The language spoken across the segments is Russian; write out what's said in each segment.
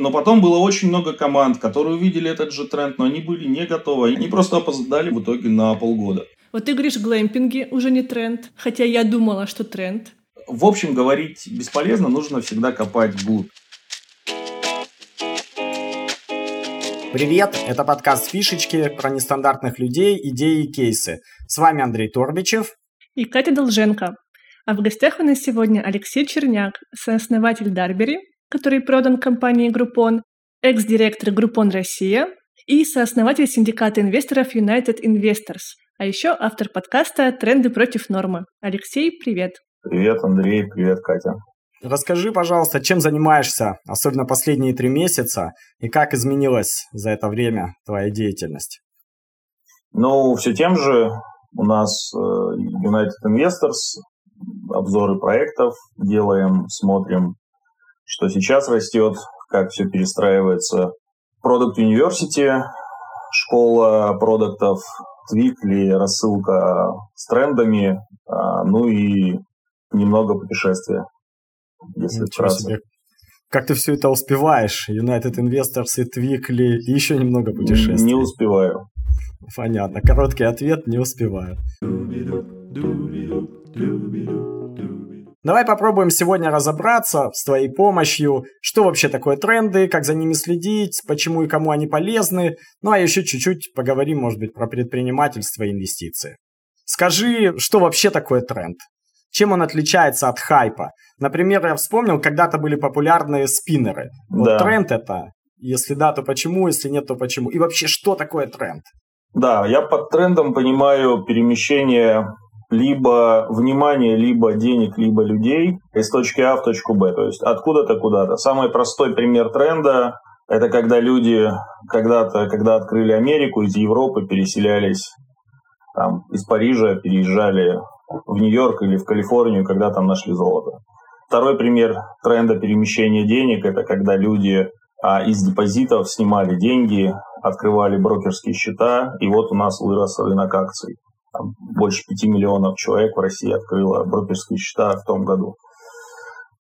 Но потом было очень много команд, которые увидели этот же тренд, но они были не готовы. Они просто опоздали в итоге на полгода. Вот ты говоришь, глэмпинги уже не тренд, хотя я думала, что тренд. В общем, говорить бесполезно, нужно всегда копать вглубь. Привет, это подкаст «Фишечки» про нестандартных людей, идеи и кейсы. С вами Андрей Торбичев и Катя Долженко. А в гостях у нас сегодня Алексей Черняк, сооснователь Дарбери, который продан компании Groupon, экс-директор Groupon Россия и сооснователь синдиката инвесторов United Investors, а еще автор подкаста «Тренды против нормы». Алексей, привет! Привет, Андрей, привет, Катя. Расскажи, пожалуйста, чем занимаешься, особенно последние три месяца, и как изменилась за это время твоя деятельность? Ну, все тем же. У нас э, United Investors, обзоры проектов делаем, смотрим что сейчас растет, как все перестраивается. Product University, школа продуктов, Твикли, рассылка с трендами, а, ну и немного путешествия, если Ничего вкратце. Себе. Как ты все это успеваешь? United Investors и Твикли, и еще немного путешествий. Не успеваю. Понятно. Короткий ответ – не успеваю. Давай попробуем сегодня разобраться с твоей помощью, что вообще такое тренды, как за ними следить, почему и кому они полезны, ну а еще чуть-чуть поговорим, может быть, про предпринимательство и инвестиции. Скажи, что вообще такое тренд? Чем он отличается от хайпа? Например, я вспомнил, когда-то были популярные спиннеры. Вот да. тренд это, если да, то почему, если нет, то почему? И вообще, что такое тренд? Да, я под трендом понимаю перемещение либо внимание, либо денег, либо людей из точки А в точку Б, то есть откуда-то куда-то. Самый простой пример тренда – это когда люди когда-то, когда открыли Америку, из Европы переселялись там, из Парижа, переезжали в Нью-Йорк или в Калифорнию, когда там нашли золото. Второй пример тренда перемещения денег – это когда люди а, из депозитов снимали деньги, открывали брокерские счета, и вот у нас вырос рынок акций там, больше 5 миллионов человек в России открыло брокерские счета в том году.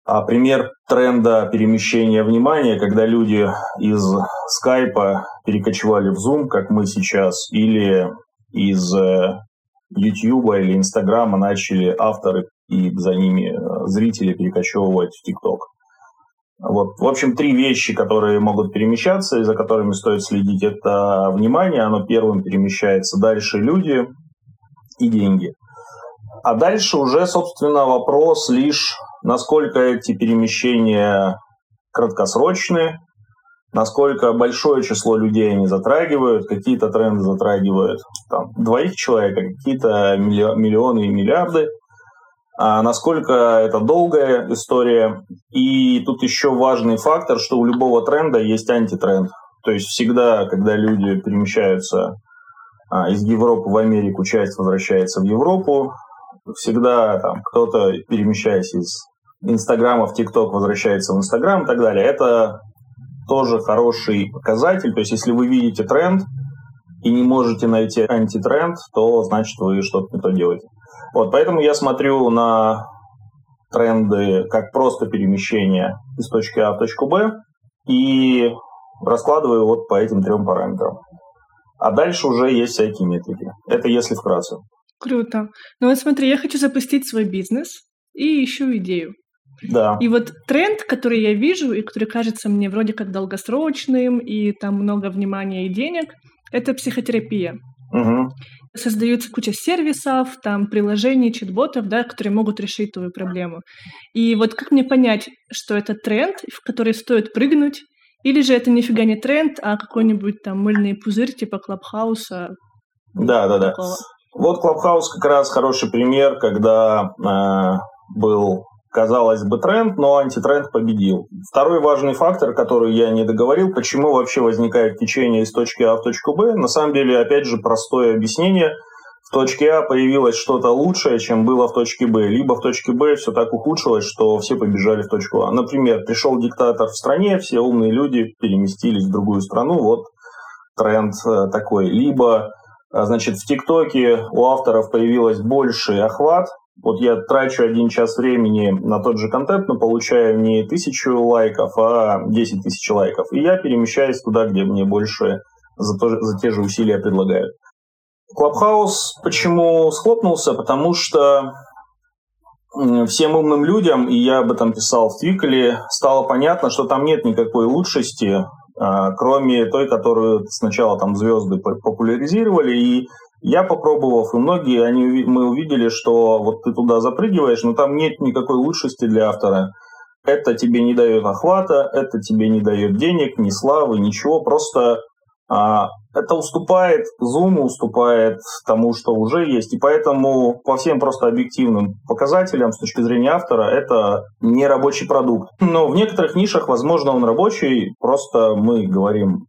А пример тренда перемещения внимания, когда люди из скайпа перекочевали в Zoom, как мы сейчас, или из YouTube э, или Инстаграма начали авторы и за ними э, зрители перекочевывать в ТикТок. Вот. В общем, три вещи, которые могут перемещаться и за которыми стоит следить, это внимание, оно первым перемещается. Дальше люди, и деньги. А дальше уже, собственно, вопрос лишь, насколько эти перемещения краткосрочные, насколько большое число людей они затрагивают, какие-то тренды затрагивают там, двоих человек, а какие-то миллионы и миллиарды, а насколько это долгая история. И тут еще важный фактор, что у любого тренда есть антитренд. То есть всегда, когда люди перемещаются из Европы в Америку часть возвращается в Европу. Всегда там кто-то, перемещаясь из Инстаграма в ТикТок, возвращается в Инстаграм и так далее. Это тоже хороший показатель. То есть, если вы видите тренд и не можете найти антитренд, то значит вы что-то не то делаете. Вот, поэтому я смотрю на тренды как просто перемещение из точки А в точку Б и раскладываю вот по этим трем параметрам. А дальше уже есть всякие метрики. Это если вкратце. Круто. Ну вот смотри, я хочу запустить свой бизнес и ищу идею. Да. И вот тренд, который я вижу и который кажется мне вроде как долгосрочным, и там много внимания и денег, это психотерапия. Угу. Создаются куча сервисов, там приложений, чат-ботов, да, которые могут решить твою проблему. И вот как мне понять, что это тренд, в который стоит прыгнуть, или же это нифига не тренд, а какой-нибудь там мыльный пузырь типа Клабхауса. Да, да, да. Вот Клабхаус как раз хороший пример, когда э, был, казалось бы, тренд, но антитренд победил. Второй важный фактор, который я не договорил, почему вообще возникает течение из точки А в точку Б, на самом деле, опять же, простое объяснение – в точке А появилось что-то лучшее, чем было в точке Б, либо в точке Б все так ухудшилось, что все побежали в точку А. Например, пришел диктатор в стране, все умные люди переместились в другую страну, вот тренд э, такой. Либо, э, значит, в ТикТоке у авторов появилось больший охват, Вот я трачу один час времени на тот же контент, но получаю не тысячу лайков, а 10 тысяч лайков. И я перемещаюсь туда, где мне больше за, то, за те же усилия предлагают. Клабхаус почему схлопнулся? Потому что всем умным людям, и я об этом писал в Твикеле, стало понятно, что там нет никакой лучшести, а, кроме той, которую сначала там звезды популяризировали, и я попробовав, и многие, они, мы увидели, что вот ты туда запрыгиваешь, но там нет никакой лучшести для автора. Это тебе не дает охвата, это тебе не дает денег, ни славы, ничего, просто это уступает Zoom, уступает тому, что уже есть. И поэтому по всем просто объективным показателям с точки зрения автора это не рабочий продукт. Но в некоторых нишах, возможно, он рабочий, просто мы говорим,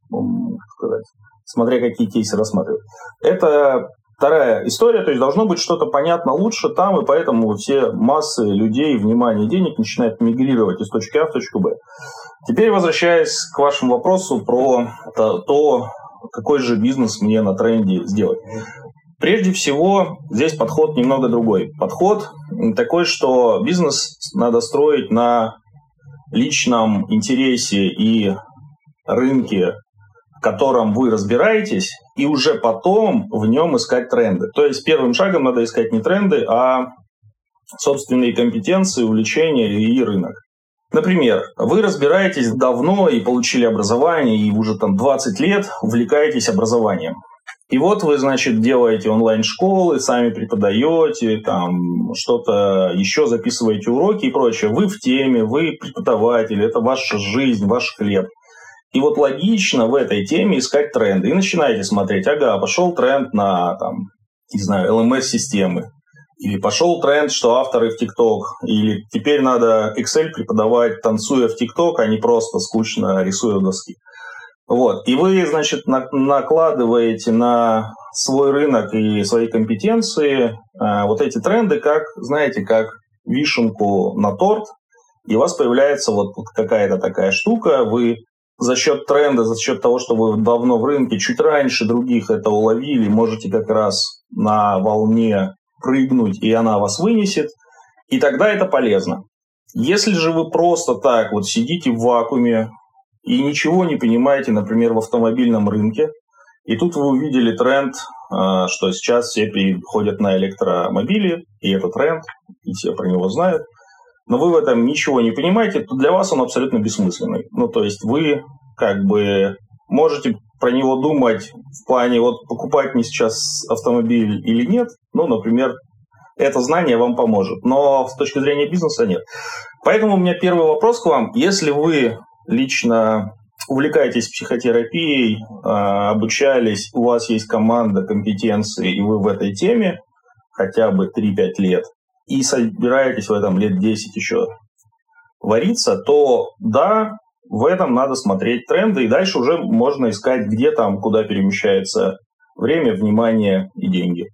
сказать, смотря какие кейсы рассматривать. Это вторая история, то есть должно быть что-то понятно лучше там, и поэтому все массы людей, внимания денег начинают мигрировать из точки А в точку Б. Теперь возвращаясь к вашему вопросу про то, какой же бизнес мне на тренде сделать. Прежде всего, здесь подход немного другой. Подход такой, что бизнес надо строить на личном интересе и рынке, в котором вы разбираетесь, и уже потом в нем искать тренды. То есть первым шагом надо искать не тренды, а собственные компетенции, увлечения и рынок. Например, вы разбираетесь давно и получили образование, и уже там 20 лет увлекаетесь образованием. И вот вы, значит, делаете онлайн-школы, сами преподаете, там что-то еще записываете уроки и прочее. Вы в теме, вы преподаватель, это ваша жизнь, ваш хлеб. И вот логично в этой теме искать тренды. И начинаете смотреть, ага, пошел тренд на, там, не знаю, LMS-системы. Или пошел тренд, что авторы в ТикТок. Или теперь надо Excel преподавать, танцуя в ТикТок, а не просто скучно рисуя доски. Вот. И вы, значит, на, накладываете на свой рынок и свои компетенции э, вот эти тренды, как, знаете, как вишенку на торт, и у вас появляется вот, какая-то такая штука, вы за счет тренда, за счет того, что вы давно в рынке, чуть раньше других это уловили, можете как раз на волне прыгнуть, и она вас вынесет, и тогда это полезно. Если же вы просто так вот сидите в вакууме и ничего не понимаете, например, в автомобильном рынке, и тут вы увидели тренд, а, что сейчас все переходят на электромобили, и это тренд, и все про него знают, но вы в этом ничего не понимаете, то для вас он абсолютно бессмысленный. Ну, то есть вы как бы можете про него думать в плане, вот покупать мне сейчас автомобиль или нет, ну, например, это знание вам поможет. Но с точки зрения бизнеса нет. Поэтому у меня первый вопрос к вам. Если вы лично увлекаетесь психотерапией, а, обучались, у вас есть команда, компетенции, и вы в этой теме хотя бы 3-5 лет, и собираетесь в этом лет 10 еще вариться, то да, в этом надо смотреть тренды, и дальше уже можно искать, где там, куда перемещается время, внимание и деньги.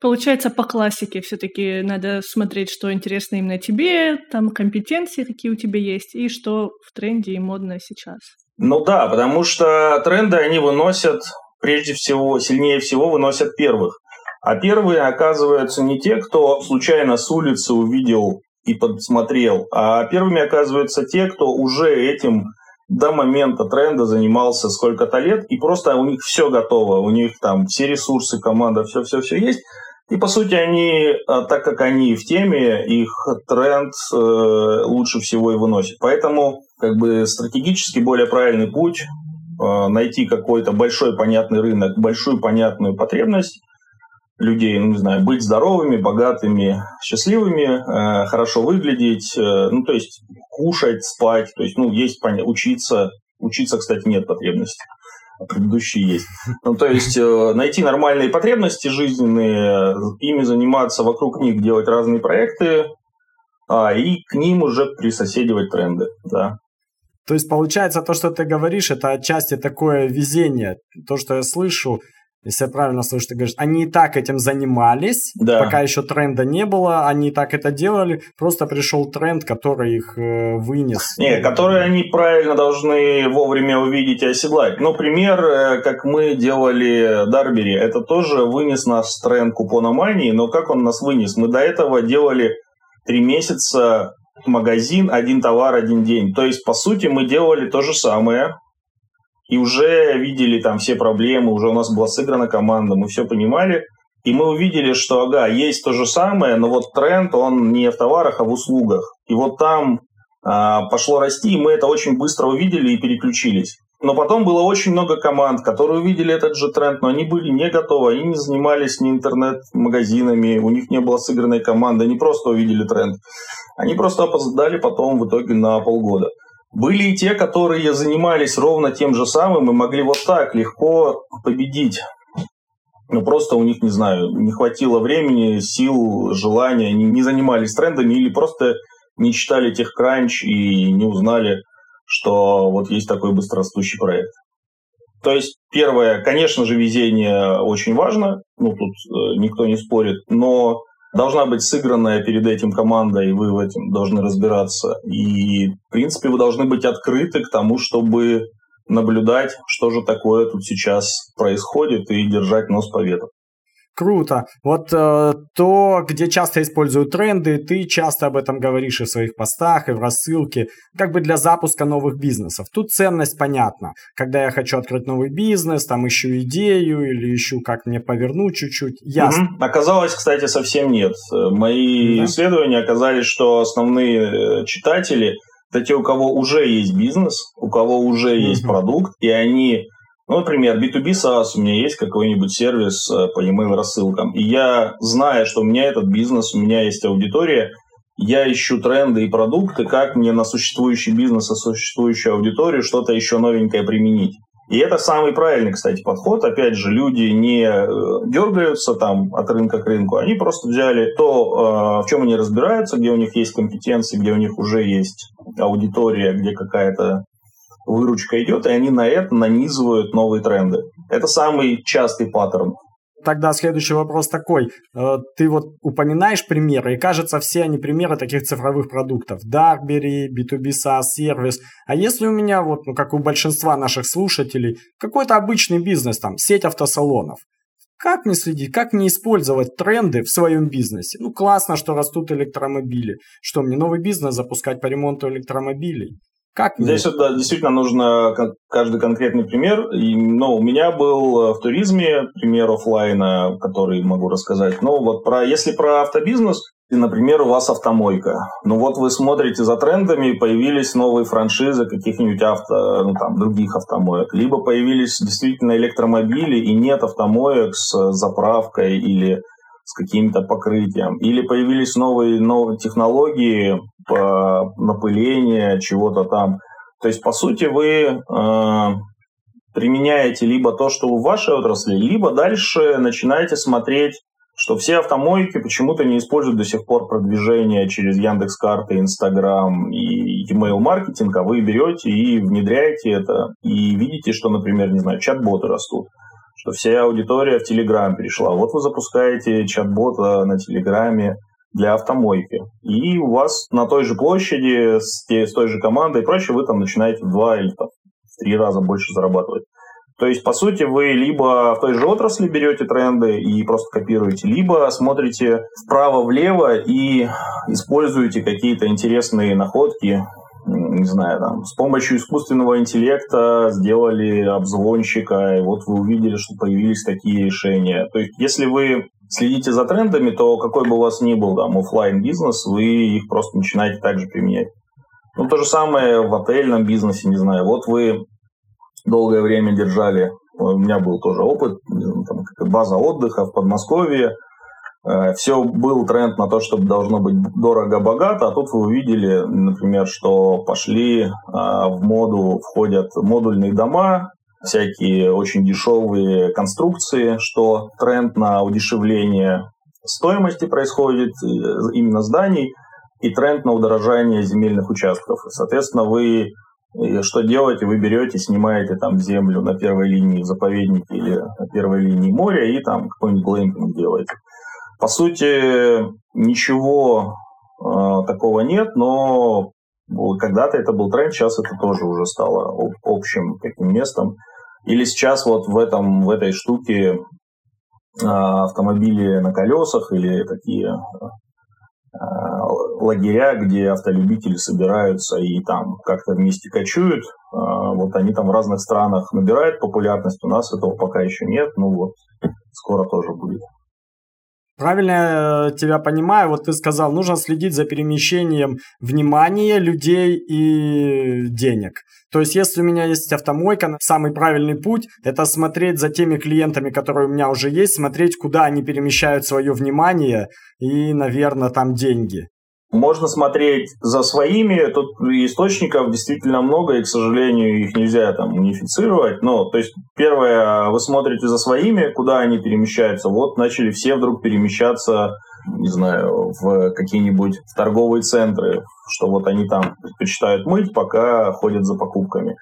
Получается, по классике все-таки надо смотреть, что интересно именно тебе, там компетенции, какие у тебя есть, и что в тренде и модно сейчас. Ну да, потому что тренды они выносят, прежде всего, сильнее всего выносят первых. А первые оказываются не те, кто случайно с улицы увидел и подсмотрел. А первыми оказываются те, кто уже этим до момента тренда занимался сколько-то лет, и просто у них все готово, у них там все ресурсы, команда, все-все-все есть. И по сути они, а, так как они в теме, их тренд э, лучше всего и выносит. Поэтому как бы стратегически более правильный путь э, найти какой-то большой понятный рынок, большую понятную потребность людей, ну, не знаю, быть здоровыми, богатыми, счастливыми, э, хорошо выглядеть, э, ну, то есть кушать, спать, то есть, ну, есть, учиться. Учиться, кстати, нет потребности, а предыдущие есть. Ну, то есть э, найти нормальные потребности жизненные, ими заниматься, вокруг них делать разные проекты, а, и к ним уже присоседивать тренды, да. То есть, получается, то, что ты говоришь, это отчасти такое везение. То, что я слышу, если я правильно слышу, ты говоришь, они и так этим занимались, да. пока еще тренда не было, они и так это делали, просто пришел тренд, который их э, вынес. Не, который они правильно должны вовремя увидеть и оседлать. Ну, пример, э, как мы делали Дарбери, это тоже вынес нас тренд купона мании, но как он нас вынес? Мы до этого делали три месяца магазин, один товар, один день. То есть, по сути, мы делали то же самое, и уже видели там все проблемы, уже у нас была сыграна команда, мы все понимали, и мы увидели, что, ага, есть то же самое, но вот тренд, он не в товарах, а в услугах. И вот там а, пошло расти, и мы это очень быстро увидели и переключились. Но потом было очень много команд, которые увидели этот же тренд, но они были не готовы, они не занимались ни интернет-магазинами, у них не было сыгранной команды, они просто увидели тренд. Они просто опоздали потом в итоге на полгода. Были и те, которые занимались ровно тем же самым и могли вот так легко победить. Но просто у них, не знаю, не хватило времени, сил, желания, они не занимались трендами или просто не читали TechCrunch и не узнали, что вот есть такой быстрорастущий проект. То есть, первое, конечно же, везение очень важно, ну, тут э, никто не спорит, но должна быть сыгранная перед этим команда, и вы в этом должны разбираться. И, в принципе, вы должны быть открыты к тому, чтобы наблюдать, что же такое тут сейчас происходит, и держать нос по ветру. Круто. Вот э, то, где часто используют тренды, ты часто об этом говоришь и в своих постах, и в рассылке, как бы для запуска новых бизнесов. Тут ценность понятна. Когда я хочу открыть новый бизнес, там ищу идею или ищу, как мне повернуть чуть-чуть, ясно. Угу. Оказалось, кстати, совсем нет. Мои да. исследования оказались, что основные э, читатели это те, у кого уже есть бизнес, у кого уже угу. есть продукт, и они ну, например, B2B SaaS, у меня есть какой-нибудь сервис э, по email рассылкам, и я, зная, что у меня этот бизнес, у меня есть аудитория, я ищу тренды и продукты, как мне на существующий бизнес и существующую аудиторию что-то еще новенькое применить. И это самый правильный, кстати, подход. Опять же, люди не э, дергаются там от рынка к рынку, они просто взяли то, э, в чем они разбираются, где у них есть компетенции, где у них уже есть аудитория, где какая-то выручка идет, и они на это нанизывают новые тренды. Это самый частый паттерн. Тогда следующий вопрос такой. Э, ты вот упоминаешь примеры, и кажется, все они примеры таких цифровых продуктов. Darkberry, B2B SaaS, сервис. А если у меня, вот, ну, как у большинства наших слушателей, какой-то обычный бизнес, там, сеть автосалонов, как не следить, как не использовать тренды в своем бизнесе? Ну, классно, что растут электромобили. Что, мне новый бизнес запускать по ремонту электромобилей? Как Здесь да, действительно нужно каждый конкретный пример. И, ну, у меня был в туризме пример офлайна, который могу рассказать. Ну, вот про, если про автобизнес, например, у вас автомойка. Ну вот вы смотрите за трендами, появились новые франшизы каких-нибудь авто, ну, там, других автомоек. Либо появились действительно электромобили, и нет автомоек с заправкой или с каким-то покрытием. Или появились новые, новые технологии по напылению чего-то там. То есть, по сути, вы э, применяете либо то, что в вашей отрасли, либо дальше начинаете смотреть, что все автомойки почему-то не используют до сих пор продвижение через Яндекс Карты, Инстаграм и email маркетинг, а вы берете и внедряете это, и видите, что, например, не знаю, чат-боты растут что вся аудитория в Телеграм перешла. Вот вы запускаете чат-бота на Телеграме для автомойки. И у вас на той же площади с, с той же командой и прочее вы там начинаете в два или там, в три раза больше зарабатывать. То есть, по сути, вы либо в той же отрасли берете тренды и просто копируете, либо смотрите вправо-влево и используете какие-то интересные находки, не знаю, там, с помощью искусственного интеллекта сделали обзвонщика, и вот вы увидели, что появились такие решения. То есть, если вы следите за трендами, то какой бы у вас ни был там офлайн бизнес, вы их просто начинаете также применять. Ну, то же самое в отельном бизнесе, не знаю. Вот вы долгое время держали, у меня был тоже опыт, там, база отдыха в Подмосковье, все был тренд на то, чтобы должно быть дорого-богато, а тут вы увидели, например, что пошли а, в моду, входят модульные дома, всякие очень дешевые конструкции, что тренд на удешевление стоимости происходит э, именно зданий, и тренд на удорожание земельных участков. Соответственно, вы И что делаете? Вы берете, снимаете там землю на первой линии заповедника или на первой линии моря и там какой-нибудь глэмпинг делаете. По сути, ничего э, такого нет, но когда-то это был тренд, сейчас это тоже уже стало общим таким местом. Или сейчас вот в, этом, в этой штуке а, автомобили на колесах или такие а, лагеря, где автолюбители собираются и там как-то вместе кочуют. А, вот они там в разных странах набирают популярность, у нас этого пока еще нет, ну вот скоро тоже будет. Правильно я э, тебя понимаю, вот ты сказал, нужно следить за перемещением внимания людей и денег. То есть, если у меня есть автомойка, самый правильный путь – это смотреть за теми клиентами, которые у меня уже есть, смотреть, куда они перемещают свое внимание и, наверное, там деньги. Можно смотреть за своими, тут источников действительно много, и, к сожалению, их нельзя там унифицировать. Но, то есть, первое, вы смотрите за своими, куда они перемещаются. Вот начали все вдруг перемещаться, не знаю, в какие-нибудь торговые центры, что вот они там предпочитают мыть, пока ходят за покупками.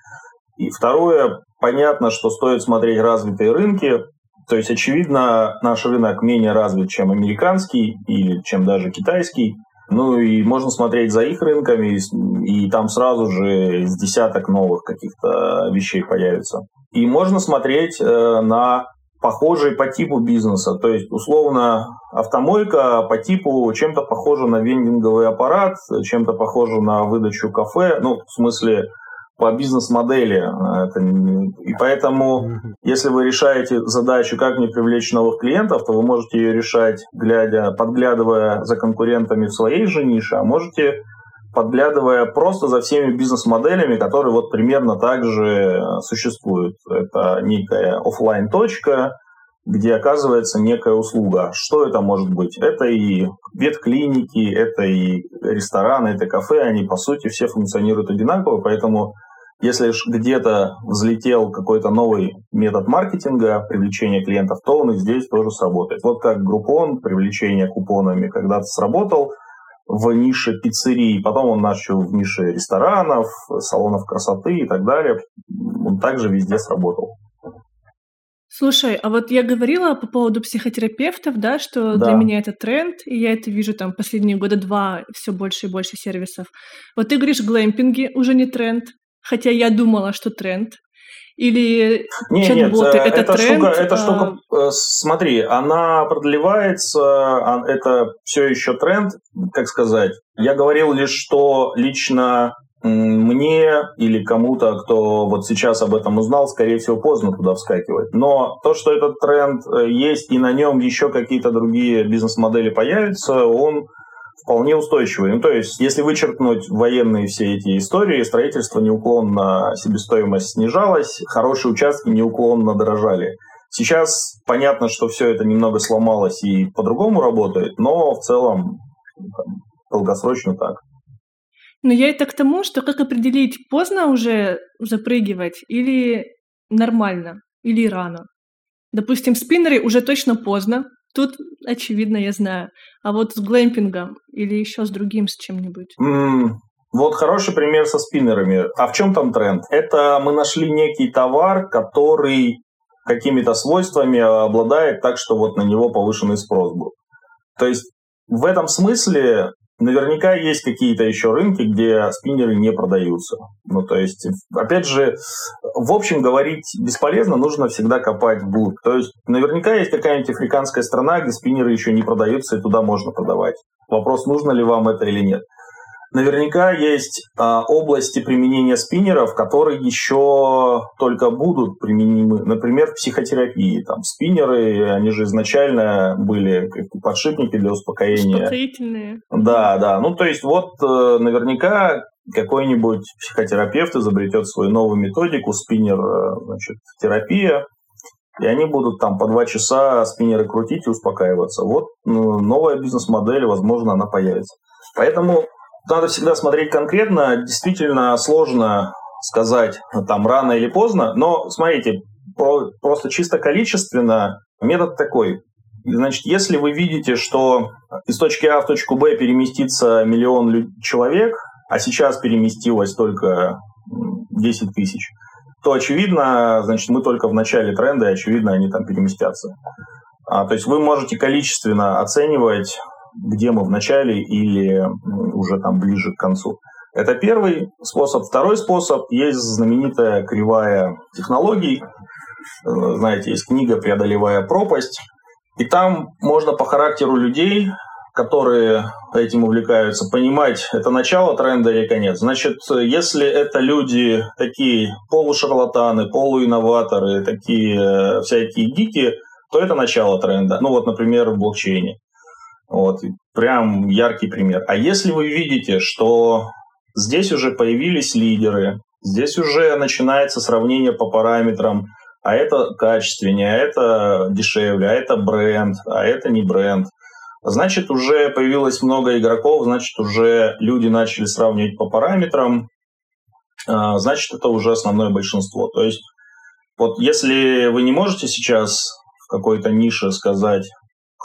И второе, понятно, что стоит смотреть развитые рынки, то есть, очевидно, наш рынок менее развит, чем американский или чем даже китайский. Ну и можно смотреть за их рынками, и там сразу же с десяток новых каких-то вещей появится. И можно смотреть э, на похожие по типу бизнеса. То есть, условно, автомойка по типу чем-то похожа на вендинговый аппарат, чем-то похожа на выдачу кафе. Ну, в смысле, по бизнес-модели. И поэтому, если вы решаете задачу, как мне привлечь новых клиентов, то вы можете ее решать, глядя, подглядывая за конкурентами в своей же нише, а можете подглядывая просто за всеми бизнес-моделями, которые вот примерно так же существуют. Это некая офлайн точка где оказывается некая услуга. Что это может быть? Это и ветклиники, это и рестораны, это кафе, они по сути все функционируют одинаково, поэтому если где-то взлетел какой-то новый метод маркетинга, привлечения клиентов, то он и здесь тоже сработает. Вот как Groupon, привлечение купонами когда-то сработал в нише пиццерий, потом он начал в нише ресторанов, салонов красоты и так далее. Он также везде сработал. Слушай, а вот я говорила по поводу психотерапевтов, да, что да. для меня это тренд, и я это вижу там последние года два все больше и больше сервисов. Вот ты говоришь, глэмпинги уже не тренд, Хотя я думала, что тренд. Или не, чат-боты нет, это, это тренд? Штука, эта а... штука, э, смотри, она продлевается, а, это все еще тренд, как сказать. Я говорил лишь, что лично мне или кому-то, кто вот сейчас об этом узнал, скорее всего, поздно туда вскакивать. Но то, что этот тренд э, есть и на нем еще какие-то другие бизнес-модели появятся, он вполне устойчивые. Ну, то есть, если вычеркнуть военные все эти истории, строительство неуклонно, себестоимость снижалась, хорошие участки неуклонно дорожали. Сейчас понятно, что все это немного сломалось и по-другому работает, но в целом долгосрочно так. Но я это к тому, что как определить, поздно уже запрыгивать или нормально, или рано. Допустим, спиннеры уже точно поздно, Тут, очевидно, я знаю. А вот с глэмпингом или еще с другим, с чем-нибудь? Mm, вот хороший пример со спиннерами. А в чем там тренд? Это мы нашли некий товар, который какими-то свойствами обладает так, что вот на него повышенный спрос был. То есть в этом смысле Наверняка есть какие-то еще рынки, где спиннеры не продаются. Ну, то есть, опять же, в общем говорить бесполезно, нужно всегда копать вглубь. То есть, наверняка есть какая-нибудь африканская страна, где спиннеры еще не продаются, и туда можно продавать. Вопрос, нужно ли вам это или нет. Наверняка есть а, области применения спиннеров, которые еще только будут применимы. Например, в психотерапии. Там спиннеры, они же изначально были как подшипники для успокоения. Успокоительные. Да, да. Ну, то есть вот э, наверняка какой-нибудь психотерапевт изобретет свою новую методику, спиннер, э, значит, терапия, и они будут там по два часа спиннеры крутить и успокаиваться. Вот ну, новая бизнес-модель, возможно, она появится. Поэтому надо всегда смотреть конкретно. Действительно сложно сказать там рано или поздно, но смотрите, просто чисто количественно метод такой. Значит, если вы видите, что из точки А в точку Б переместится миллион человек, а сейчас переместилось только 10 тысяч, то очевидно, значит, мы только в начале тренда, и очевидно, они там переместятся. А, то есть вы можете количественно оценивать, где мы в начале или уже там ближе к концу. Это первый способ. Второй способ – есть знаменитая кривая технологий. Э, знаете, есть книга «Преодолевая пропасть». И там можно по характеру людей, которые этим увлекаются, понимать, это начало тренда или конец. Значит, если это люди такие полушарлатаны, полуинноваторы, такие э, всякие гики, то это начало тренда. Ну вот, например, в блокчейне. Вот, прям яркий пример. А если вы видите, что Здесь уже появились лидеры, здесь уже начинается сравнение по параметрам, а это качественнее, а это дешевле, а это бренд, а это не бренд. Значит, уже появилось много игроков, значит, уже люди начали сравнивать по параметрам, а, значит, это уже основное большинство. То есть, вот если вы не можете сейчас в какой-то нише сказать,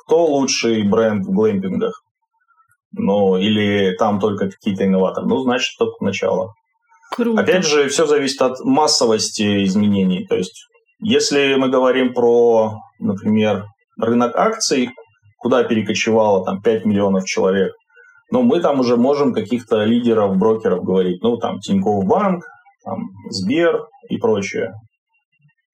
кто лучший бренд в глэмпингах, ну, или там только какие-то инноваторы. Ну, значит, только начало. Круто. Опять же, все зависит от массовости изменений. То есть, если мы говорим про, например, рынок акций, куда перекочевало там 5 миллионов человек, ну, мы там уже можем каких-то лидеров, брокеров говорить. Ну, там, Тинькофф Банк, там, Сбер и прочее.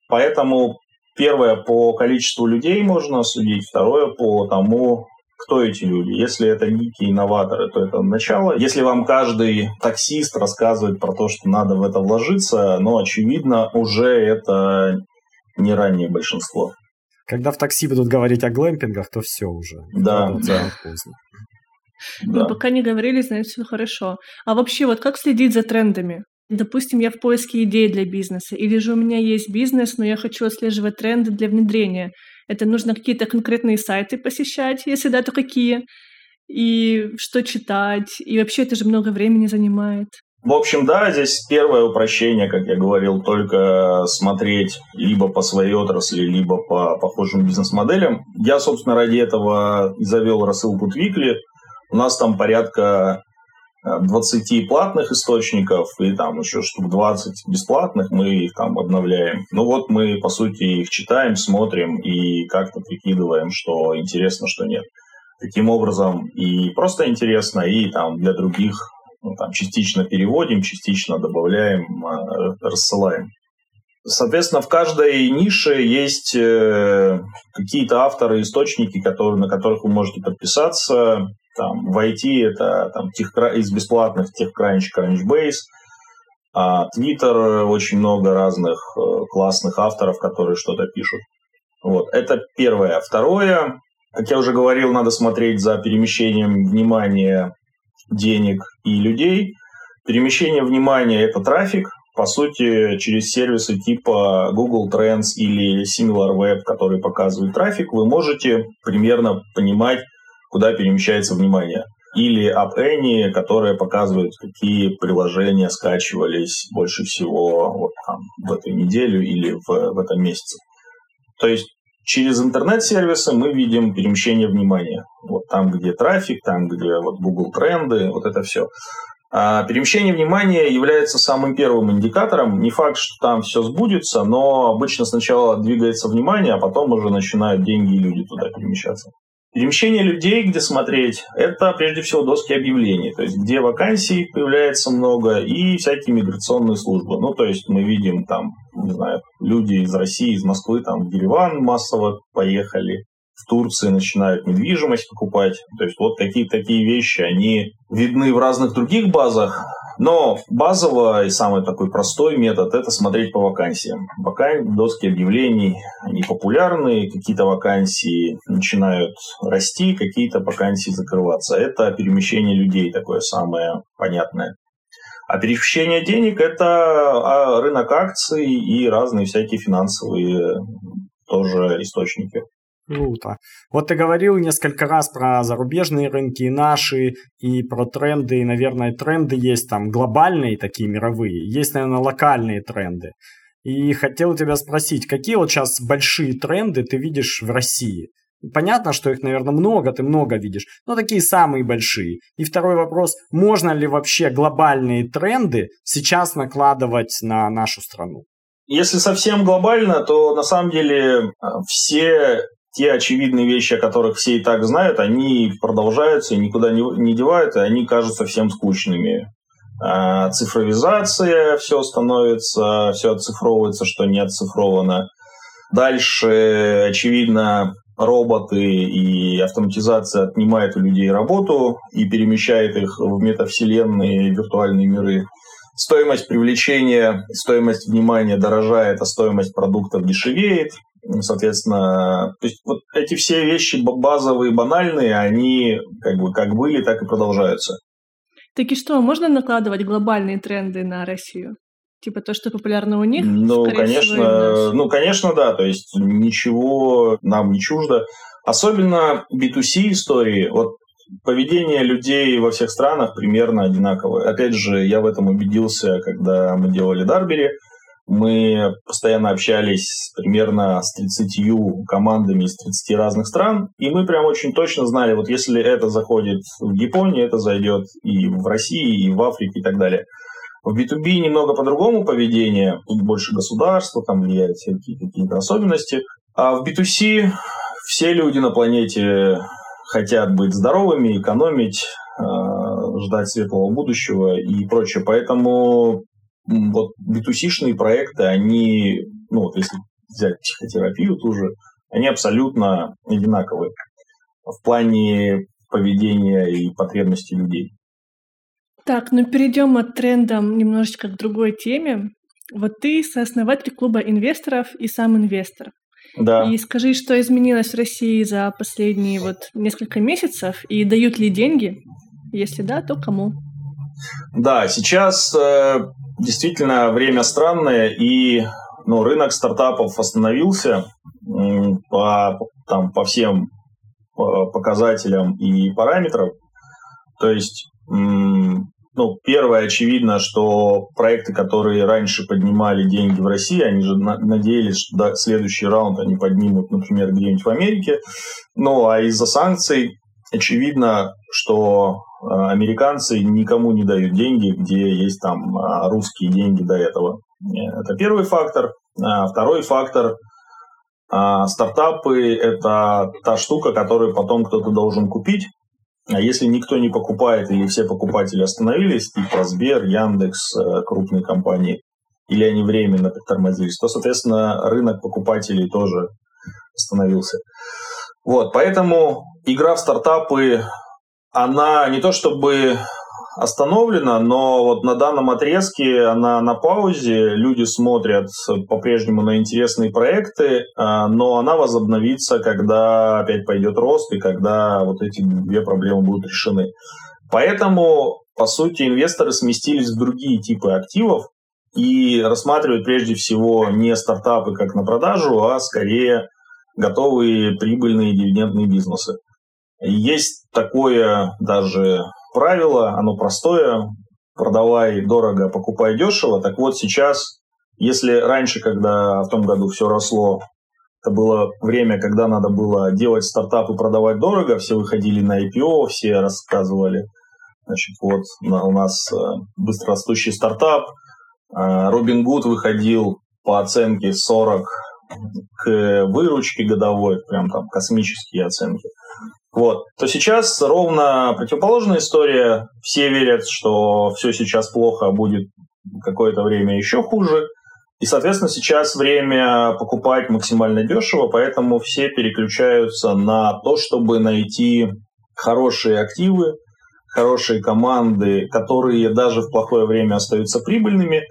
Поэтому первое по количеству людей можно судить, второе по тому, кто эти люди. Если это гики, инноваторы, то это начало. Если вам каждый таксист рассказывает про то, что надо в это вложиться, но, очевидно, уже это не раннее большинство. Когда в такси будут говорить о глэмпингах, то все уже. Да, да. Поздно. Ну, да. пока не говорили, значит, все хорошо. А вообще, вот как следить за трендами? Допустим, я в поиске идей для бизнеса, или же у меня есть бизнес, но я хочу отслеживать тренды для внедрения. Это нужно какие-то конкретные сайты посещать, если да, то какие, и что читать, и вообще это же много времени занимает. В общем, да, здесь первое упрощение, как я говорил, только смотреть либо по своей отрасли, либо по похожим бизнес-моделям. Я, собственно, ради этого завел рассылку Твикли. У нас там порядка 20 платных источников и там еще штук 20 бесплатных, мы их там обновляем. Ну вот мы, по сути, их читаем, смотрим и как-то прикидываем, что интересно, что нет. Таким образом, и просто интересно, и там для других ну, там, частично переводим, частично добавляем, а, рассылаем. Соответственно, в каждой нише есть э, какие-то авторы, источники, которые, на которых вы можете подписаться. Там, в IT это там, тех, из бесплатных TechCrunch, Crunchbase. А Twitter очень много разных э, классных авторов, которые что-то пишут. Вот, это первое. Второе, как я уже говорил, надо смотреть за перемещением внимания, денег и людей. Перемещение внимания – это трафик, по сути, через сервисы типа Google Trends или SimilarWeb, которые показывают трафик, вы можете примерно понимать, куда перемещается внимание. Или App Annie, которая показывает, какие приложения скачивались больше всего вот, там, в эту неделю или в, в этом месяце. То есть через интернет-сервисы мы видим перемещение внимания. Вот там, где трафик, там, где вот Google тренды, вот это все. А перемещение внимания является самым первым индикатором. Не факт, что там все сбудется, но обычно сначала двигается внимание, а потом уже начинают деньги и люди туда перемещаться. Перемещение людей, где смотреть, это прежде всего доски объявлений, то есть где вакансий появляется много и всякие миграционные службы. Ну, то есть мы видим там, не знаю, люди из России, из Москвы там в Ереван массово поехали, в Турции начинают недвижимость покупать. То есть вот какие-то такие вещи, они видны в разных других базах, но базово и самый такой простой метод – это смотреть по вакансиям. Вакан... Доски объявлений, они популярны, какие-то вакансии начинают расти, какие-то вакансии закрываться. Это перемещение людей такое самое понятное. А перемещение денег – это а, рынок акций и разные всякие финансовые тоже источники. Круто. Вот ты говорил несколько раз про зарубежные рынки и наши, и про тренды, и, наверное, тренды есть там глобальные такие мировые, есть, наверное, локальные тренды. И хотел тебя спросить, какие вот сейчас большие тренды ты видишь в России? Понятно, что их, наверное, много, ты много видишь, но такие самые большие. И второй вопрос, можно ли вообще глобальные тренды сейчас накладывать на нашу страну? Если совсем глобально, то на самом деле все те очевидные вещи, о которых все и так знают, они продолжаются и никуда не, не девают, и они кажутся всем скучными. А, цифровизация, все становится, все оцифровывается, что не оцифровано. Дальше, очевидно, роботы и автоматизация отнимает у людей работу и перемещает их в метавселенные виртуальные миры. Стоимость привлечения, стоимость внимания дорожает, а стоимость продуктов дешевеет. Соответственно, то есть вот эти все вещи базовые, банальные, они как бы как были, так и продолжаются. Так и что, можно накладывать глобальные тренды на Россию? Типа то, что популярно у них? Ну, конечно, ну, конечно, да. То есть ничего нам не чуждо. Особенно B2C истории. Вот поведение людей во всех странах примерно одинаковое. Опять же, я в этом убедился, когда мы делали Дарбери. Мы постоянно общались примерно с 30 командами из 30 разных стран, и мы прям очень точно знали, вот если это заходит в Японии, это зайдет и в России, и в Африке, и так далее. В B2B немного по-другому поведение, тут больше государства, там влияют всякие какие-то особенности. А в B2C все люди на планете хотят быть здоровыми, экономить, э, ждать светлого будущего и прочее. Поэтому вот B2C-шные проекты, они, ну вот если взять психотерапию ту же, они абсолютно одинаковые в плане поведения и потребностей людей. Так, ну перейдем от тренда немножечко к другой теме. Вот ты сооснователь клуба инвесторов и сам инвестор. Да. И скажи, что изменилось в России за последние вот несколько месяцев, и дают ли деньги? Если да, то кому? Да, сейчас э, действительно время странное, и ну, рынок стартапов остановился по, там, по всем показателям и параметрам. То есть, ну, первое, очевидно, что проекты, которые раньше поднимали деньги в России, они же надеялись, что следующий раунд они поднимут, например, где-нибудь в Америке. Ну, а из-за санкций очевидно, что американцы никому не дают деньги, где есть там а, русские деньги до этого. Это первый фактор. А, второй фактор стартапы – это та штука, которую потом кто-то должен купить. А если никто не покупает или все покупатели остановились, типа Сбер, Яндекс, э, крупные компании, или они временно притормозились, то, соответственно, рынок покупателей тоже остановился. Вот, поэтому игра в стартапы она не то чтобы остановлена, но вот на данном отрезке она на паузе, люди смотрят по-прежнему на интересные проекты, а, но она возобновится, когда опять пойдет рост и когда вот эти две проблемы будут решены. Поэтому, по сути, инвесторы сместились в другие типы активов и рассматривают прежде всего не стартапы как на продажу, а скорее готовые прибыльные дивидендные бизнесы. Есть такое даже правило, оно простое, продавай дорого, покупай дешево. Так вот сейчас, если раньше, когда в том году все росло, это было время, когда надо было делать стартап и продавать дорого, все выходили на IPO, все рассказывали, значит, вот у нас э, быстрорастущий стартап, Робин Гуд выходил по оценке 40 к выручке годовой, прям там космические оценки вот, то сейчас ровно противоположная история. Все верят, что все сейчас плохо, а будет какое-то время еще хуже. И, соответственно, сейчас время покупать максимально дешево, поэтому все переключаются на то, чтобы найти хорошие активы, хорошие команды, которые даже в плохое время остаются прибыльными,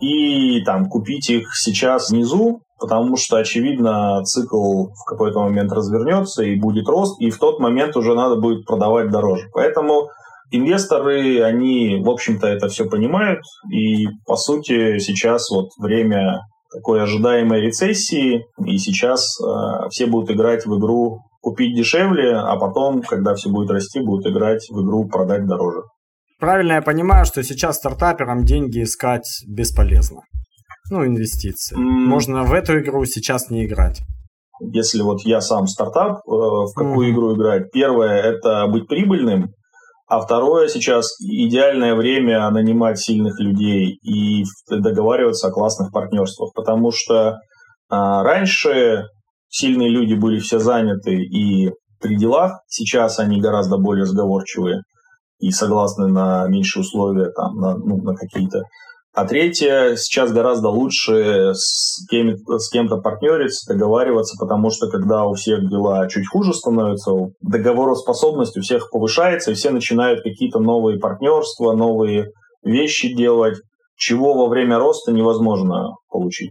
и там купить их сейчас внизу, потому что, очевидно, цикл в какой-то момент развернется и будет рост, и в тот момент уже надо будет продавать дороже. Поэтому инвесторы, они, в общем-то, это все понимают, и, по сути, сейчас вот время такой ожидаемой рецессии, и сейчас э, все будут играть в игру купить дешевле, а потом, когда все будет расти, будут играть в игру продать дороже. Правильно я понимаю, что сейчас стартаперам деньги искать бесполезно. Ну, инвестиции. Mm. Можно в эту игру сейчас не играть. если вот я сам стартап, э, в какую mm-hmm. игру играть. Первое – это быть прибыльным, а второе сейчас идеальное время нанимать сильных людей и договариваться о классных партнерствах, потому что а, раньше сильные люди были все заняты и при делах, сейчас они гораздо более сговорчивые и согласны на меньшие условия, там, на, ну, на какие-то а третье, сейчас гораздо лучше с, кем, с кем-то партнериться, договариваться, потому что когда у всех дела чуть хуже становятся, договороспособность у всех повышается, и все начинают какие-то новые партнерства, новые вещи делать, чего во время роста невозможно получить.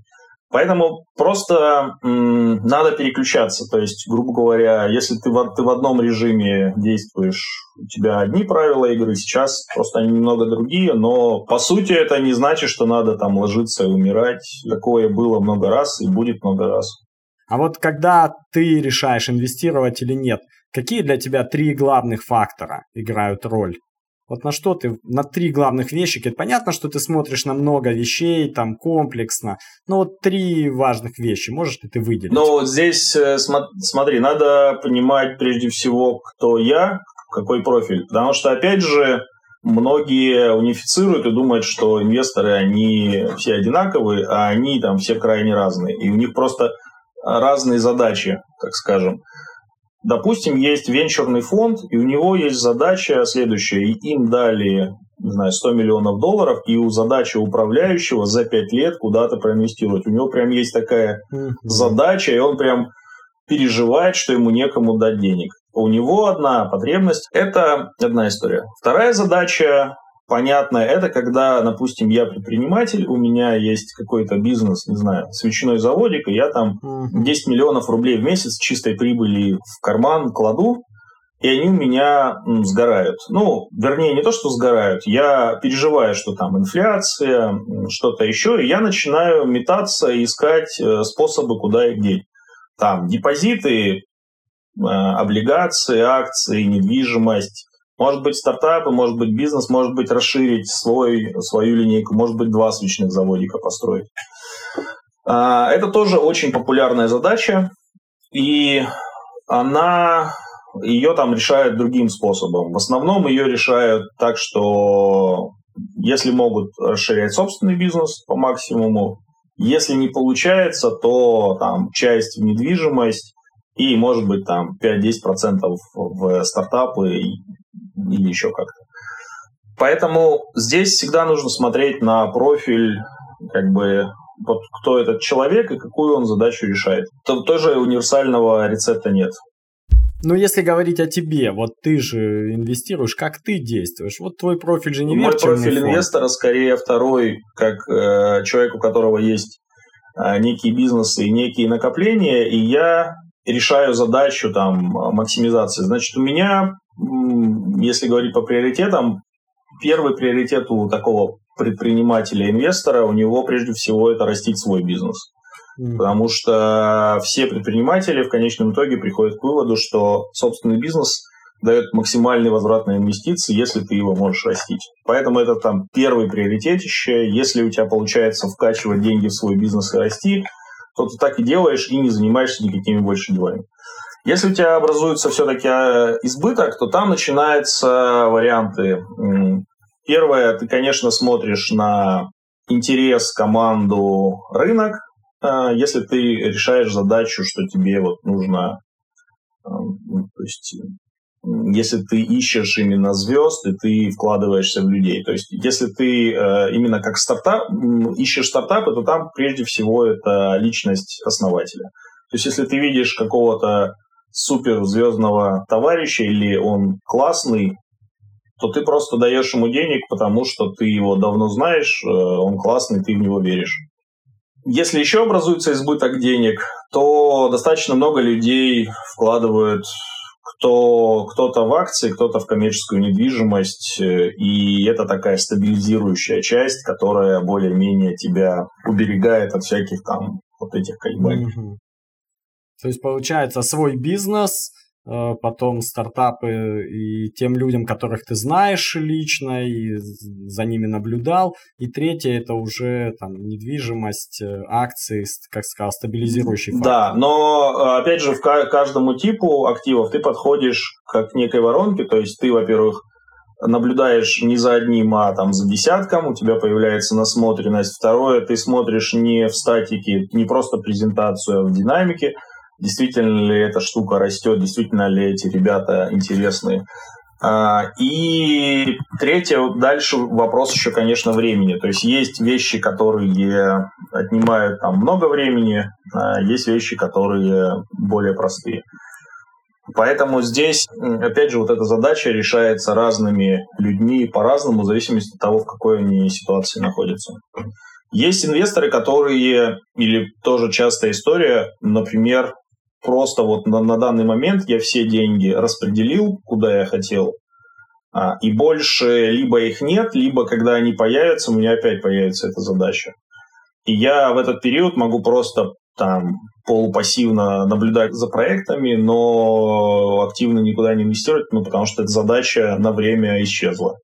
Поэтому просто м, надо переключаться. То есть, грубо говоря, если ты в, ты в одном режиме действуешь, у тебя одни правила игры, сейчас просто они немного другие, но по сути это не значит, что надо там ложиться и умирать. Такое было много раз и будет много раз. А вот когда ты решаешь инвестировать или нет, какие для тебя три главных фактора играют роль? Вот на что ты, на три главных вещи, это понятно, что ты смотришь на много вещей, там, комплексно, но вот три важных вещи можешь ли ты выделить? Ну, вот здесь, э, смотри, надо понимать прежде всего, кто я, какой профиль, потому что, опять же, многие унифицируют и думают, что инвесторы, они все одинаковые, а они там все крайне разные, и у них просто разные задачи, так скажем. Допустим, есть венчурный фонд, и у него есть задача следующая, им дали не знаю, 100 миллионов долларов, и у задачи управляющего за 5 лет куда-то проинвестировать. У него прям есть такая mm-hmm. задача, и он прям переживает, что ему некому дать денег. У него одна потребность – это одна история. Вторая задача понятное, это когда, допустим, я предприниматель, у меня есть какой-то бизнес, не знаю, свечной заводик, и я там 10 миллионов рублей в месяц чистой прибыли в карман кладу, и они у меня сгорают. Ну, вернее, не то, что сгорают, я переживаю, что там инфляция, что-то еще, и я начинаю метаться и искать э, способы, куда их деть. Там депозиты, э, облигации, акции, недвижимость, может быть стартапы, может быть бизнес, может быть расширить свой, свою линейку, может быть два свечных заводика построить. А, это тоже очень популярная задача, и она ее там решают другим способом. В основном ее решают так, что если могут расширять собственный бизнес по максимуму, если не получается, то там часть в недвижимость и, может быть, там 5-10% в стартапы или еще как-то. Поэтому здесь всегда нужно смотреть на профиль, как бы, вот кто этот человек и какую он задачу решает. То, тоже универсального рецепта нет. Ну, если говорить о тебе, вот ты же инвестируешь, как ты действуешь? Вот твой профиль же не Мой профиль фонд. инвестора скорее второй, как э, человек, у которого есть э, некие бизнесы и некие накопления, и я решаю задачу там максимизации. Значит, у меня если говорить по приоритетам, первый приоритет у такого предпринимателя, инвестора, у него прежде всего это растить свой бизнес. Mm. Потому что все предприниматели в конечном итоге приходят к выводу, что собственный бизнес дает максимальный возврат на инвестиции, если ты его можешь растить. Поэтому это там первый приоритет еще. Если у тебя получается вкачивать деньги в свой бизнес и расти, то ты так и делаешь и не занимаешься никакими больше делами. Если у тебя образуется все-таки э, избыток, то там начинаются варианты. Первое, ты, конечно, смотришь на интерес, команду, рынок. Э, если ты решаешь задачу, что тебе вот нужно, э, ну, то есть если ты ищешь именно звезд, и ты вкладываешься в людей. То есть, если ты именно как стартап ищешь стартапы, то там прежде всего это личность основателя. То есть, если ты видишь какого-то суперзвездного товарища или он классный, то ты просто даешь ему денег, потому что ты его давно знаешь, э, он классный, ты в него веришь. Если еще образуется избыток денег, то достаточно много людей вкладывают кто, кто-то в акции, кто-то в коммерческую недвижимость, э, и это такая стабилизирующая часть, которая более-менее тебя уберегает от всяких там вот этих колебаний. То есть получается свой бизнес, э, потом стартапы и тем людям, которых ты знаешь лично и за ними наблюдал. И третье это уже там недвижимость, э, акции, как сказал, стабилизирующий фактор. Да, но опять же в каждому типу активов ты подходишь как к некой воронке, то есть ты, во-первых, наблюдаешь не за одним, а там за десятком, у тебя появляется насмотренность. Второе, ты смотришь не в статике, не просто презентацию, а в динамике. Действительно ли эта штука растет, действительно ли эти ребята интересные. А, и третье, дальше вопрос еще, конечно, времени. То есть есть вещи, которые отнимают там много времени, а есть вещи, которые более простые. Поэтому здесь, опять же, вот эта задача решается разными людьми по-разному, в зависимости от того, в какой они ситуации находятся. Есть инвесторы, которые, или тоже частая история, например, просто вот на, на данный момент я все деньги распределил, куда я хотел, а, и больше либо их нет, либо когда они появятся, у меня опять появится эта задача. И я в этот период могу просто там полупассивно наблюдать за проектами, но активно никуда не инвестировать, ну, потому что эта задача на время исчезла.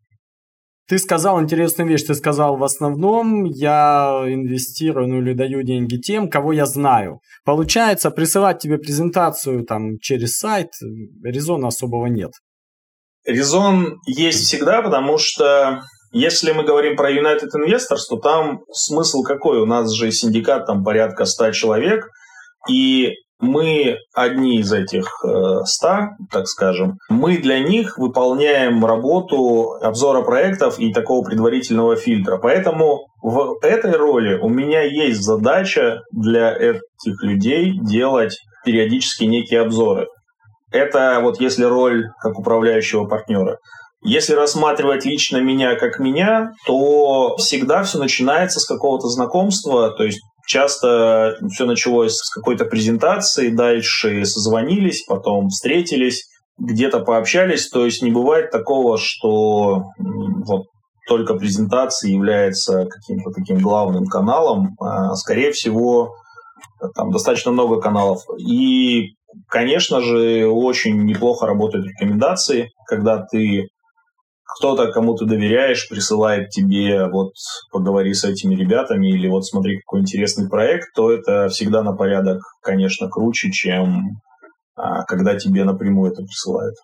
Ты сказал интересную вещь. Ты сказал, в основном я инвестирую ну, или даю деньги тем, кого я знаю. Получается, присылать тебе презентацию там через сайт резона особого нет. Резон есть всегда, потому что если мы говорим про United Investors, то там смысл какой? У нас же синдикат там порядка 100 человек, и мы одни из этих 100, э, так скажем, мы для них выполняем работу обзора проектов и такого предварительного фильтра. Поэтому в этой роли у меня есть задача для этих людей делать периодически некие обзоры. Это вот если роль как управляющего партнера. Если рассматривать лично меня как меня, то всегда все начинается с какого-то знакомства, то есть часто все началось с какой-то презентации, дальше созвонились, потом встретились, где-то пообщались, то есть не бывает такого, что вот только презентация является каким-то таким главным каналом, а, скорее всего, там достаточно много каналов. И, конечно же, очень неплохо работают рекомендации, когда ты кто-то, кому ты доверяешь, присылает тебе, вот, поговори с этими ребятами, или вот смотри, какой интересный проект, то это всегда на порядок, конечно, круче, чем а, когда тебе напрямую это присылают.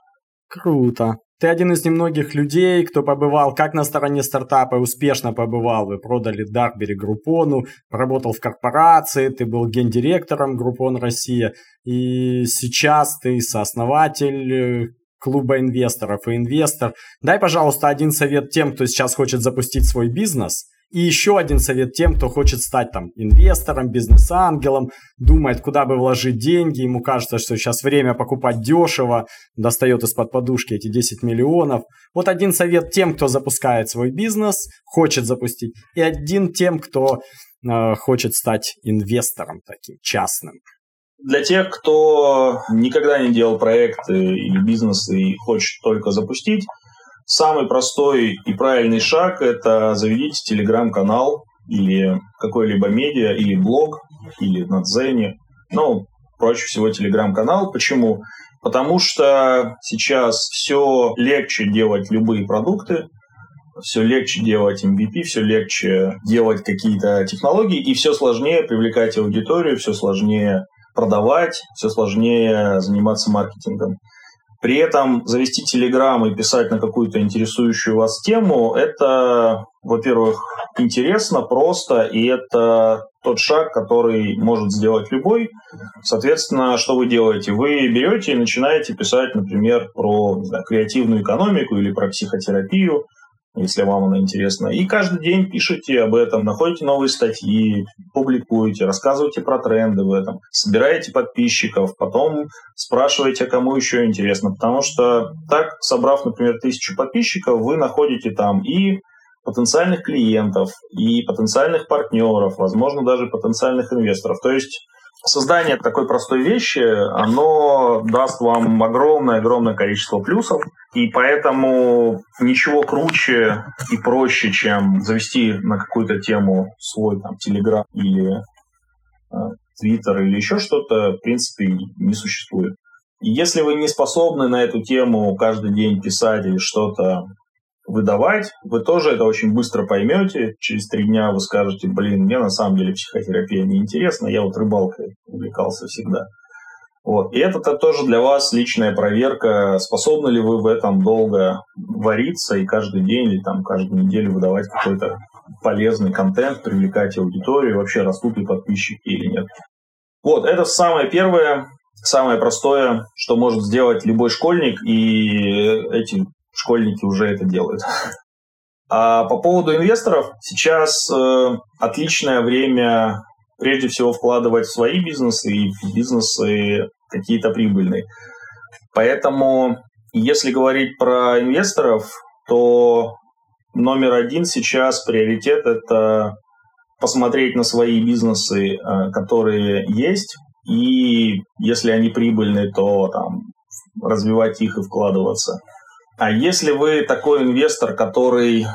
Круто. Ты один из немногих людей, кто побывал как на стороне стартапа, успешно побывал. Вы продали Дарбери Группону, работал в корпорации, ты был гендиректором Группон Россия. И сейчас ты сооснователь клуба инвесторов и инвестор. Дай, пожалуйста, один совет тем, кто сейчас хочет запустить свой бизнес. И еще один совет тем, кто хочет стать там инвестором, бизнес-ангелом, думает, куда бы вложить деньги, ему кажется, что сейчас время покупать дешево, достает из-под подушки эти 10 миллионов. Вот один совет тем, кто запускает свой бизнес, хочет запустить, и один тем, кто э, хочет стать инвестором таким частным. Для тех, кто никогда не делал проекты или бизнесы и хочет только запустить, самый простой и правильный шаг – это заведите телеграм-канал или какой-либо медиа, или блог, или на Дзене. Ну, проще всего телеграм-канал. Почему? Потому что сейчас все легче делать любые продукты, все легче делать MVP, все легче делать какие-то технологии, и все сложнее привлекать аудиторию, все сложнее продавать, все сложнее заниматься маркетингом. При этом завести Телеграм и писать на какую-то интересующую вас тему, это, во-первых, интересно, просто, и это тот шаг, который может сделать любой. Соответственно, что вы делаете? Вы берете и начинаете писать, например, про знаю, креативную экономику или про психотерапию, если вам она интересна. И каждый день пишите об этом, находите новые статьи, публикуете, рассказывайте про тренды в этом, собираете подписчиков, потом спрашиваете, кому еще интересно. Потому что так, собрав, например, тысячу подписчиков, вы находите там и потенциальных клиентов, и потенциальных партнеров, возможно, даже потенциальных инвесторов. То есть создание такой простой вещи, оно даст вам огромное-огромное количество плюсов, и поэтому ничего круче и проще, чем завести на какую-то тему свой там Telegram или Twitter э, или еще что-то, в принципе, не существует. Если вы не способны на эту тему каждый день писать или что-то выдавать, вы тоже это очень быстро поймете. Через три дня вы скажете, блин, мне на самом деле психотерапия не интересна, я вот рыбалкой увлекался всегда. Вот. И это -то тоже для вас личная проверка, способны ли вы в этом долго вариться и каждый день или там каждую неделю выдавать какой-то полезный контент, привлекать аудиторию, вообще растут ли подписчики или нет. Вот, это самое первое, самое простое, что может сделать любой школьник, и эти школьники уже это делают. А по поводу инвесторов, сейчас э, отличное время прежде всего вкладывать в свои бизнесы и в бизнесы какие-то прибыльные. Поэтому, если говорить про инвесторов, то номер один сейчас приоритет – это посмотреть на свои бизнесы, э, которые есть, и если они прибыльные, то там, развивать их и вкладываться. А если вы такой инвестор, который,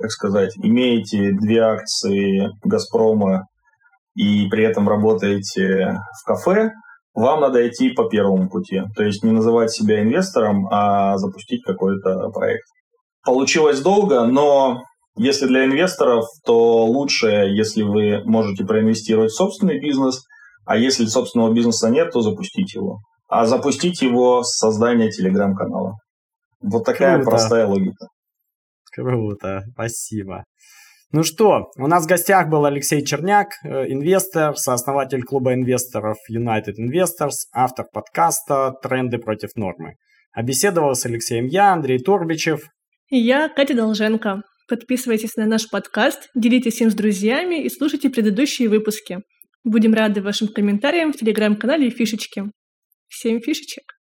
как сказать, имеете две акции «Газпрома» и при этом работаете в кафе, вам надо идти по первому пути. То есть не называть себя инвестором, а запустить какой-то проект. Получилось долго, но если для инвесторов, то лучше, если вы можете проинвестировать в собственный бизнес, а если собственного бизнеса нет, то запустить его. А запустить его с создания телеграм-канала. Вот такая Круто. простая логика. Круто, спасибо. Ну что, у нас в гостях был Алексей Черняк, э, инвестор, сооснователь клуба инвесторов United Investors, автор подкаста «Тренды против нормы». А беседовал с Алексеем я, Андрей Турбичев. И я, Катя Долженко. Подписывайтесь на наш подкаст, делитесь им с друзьями и слушайте предыдущие выпуски. Будем рады вашим комментариям в телеграм-канале и фишечке. Всем фишечек!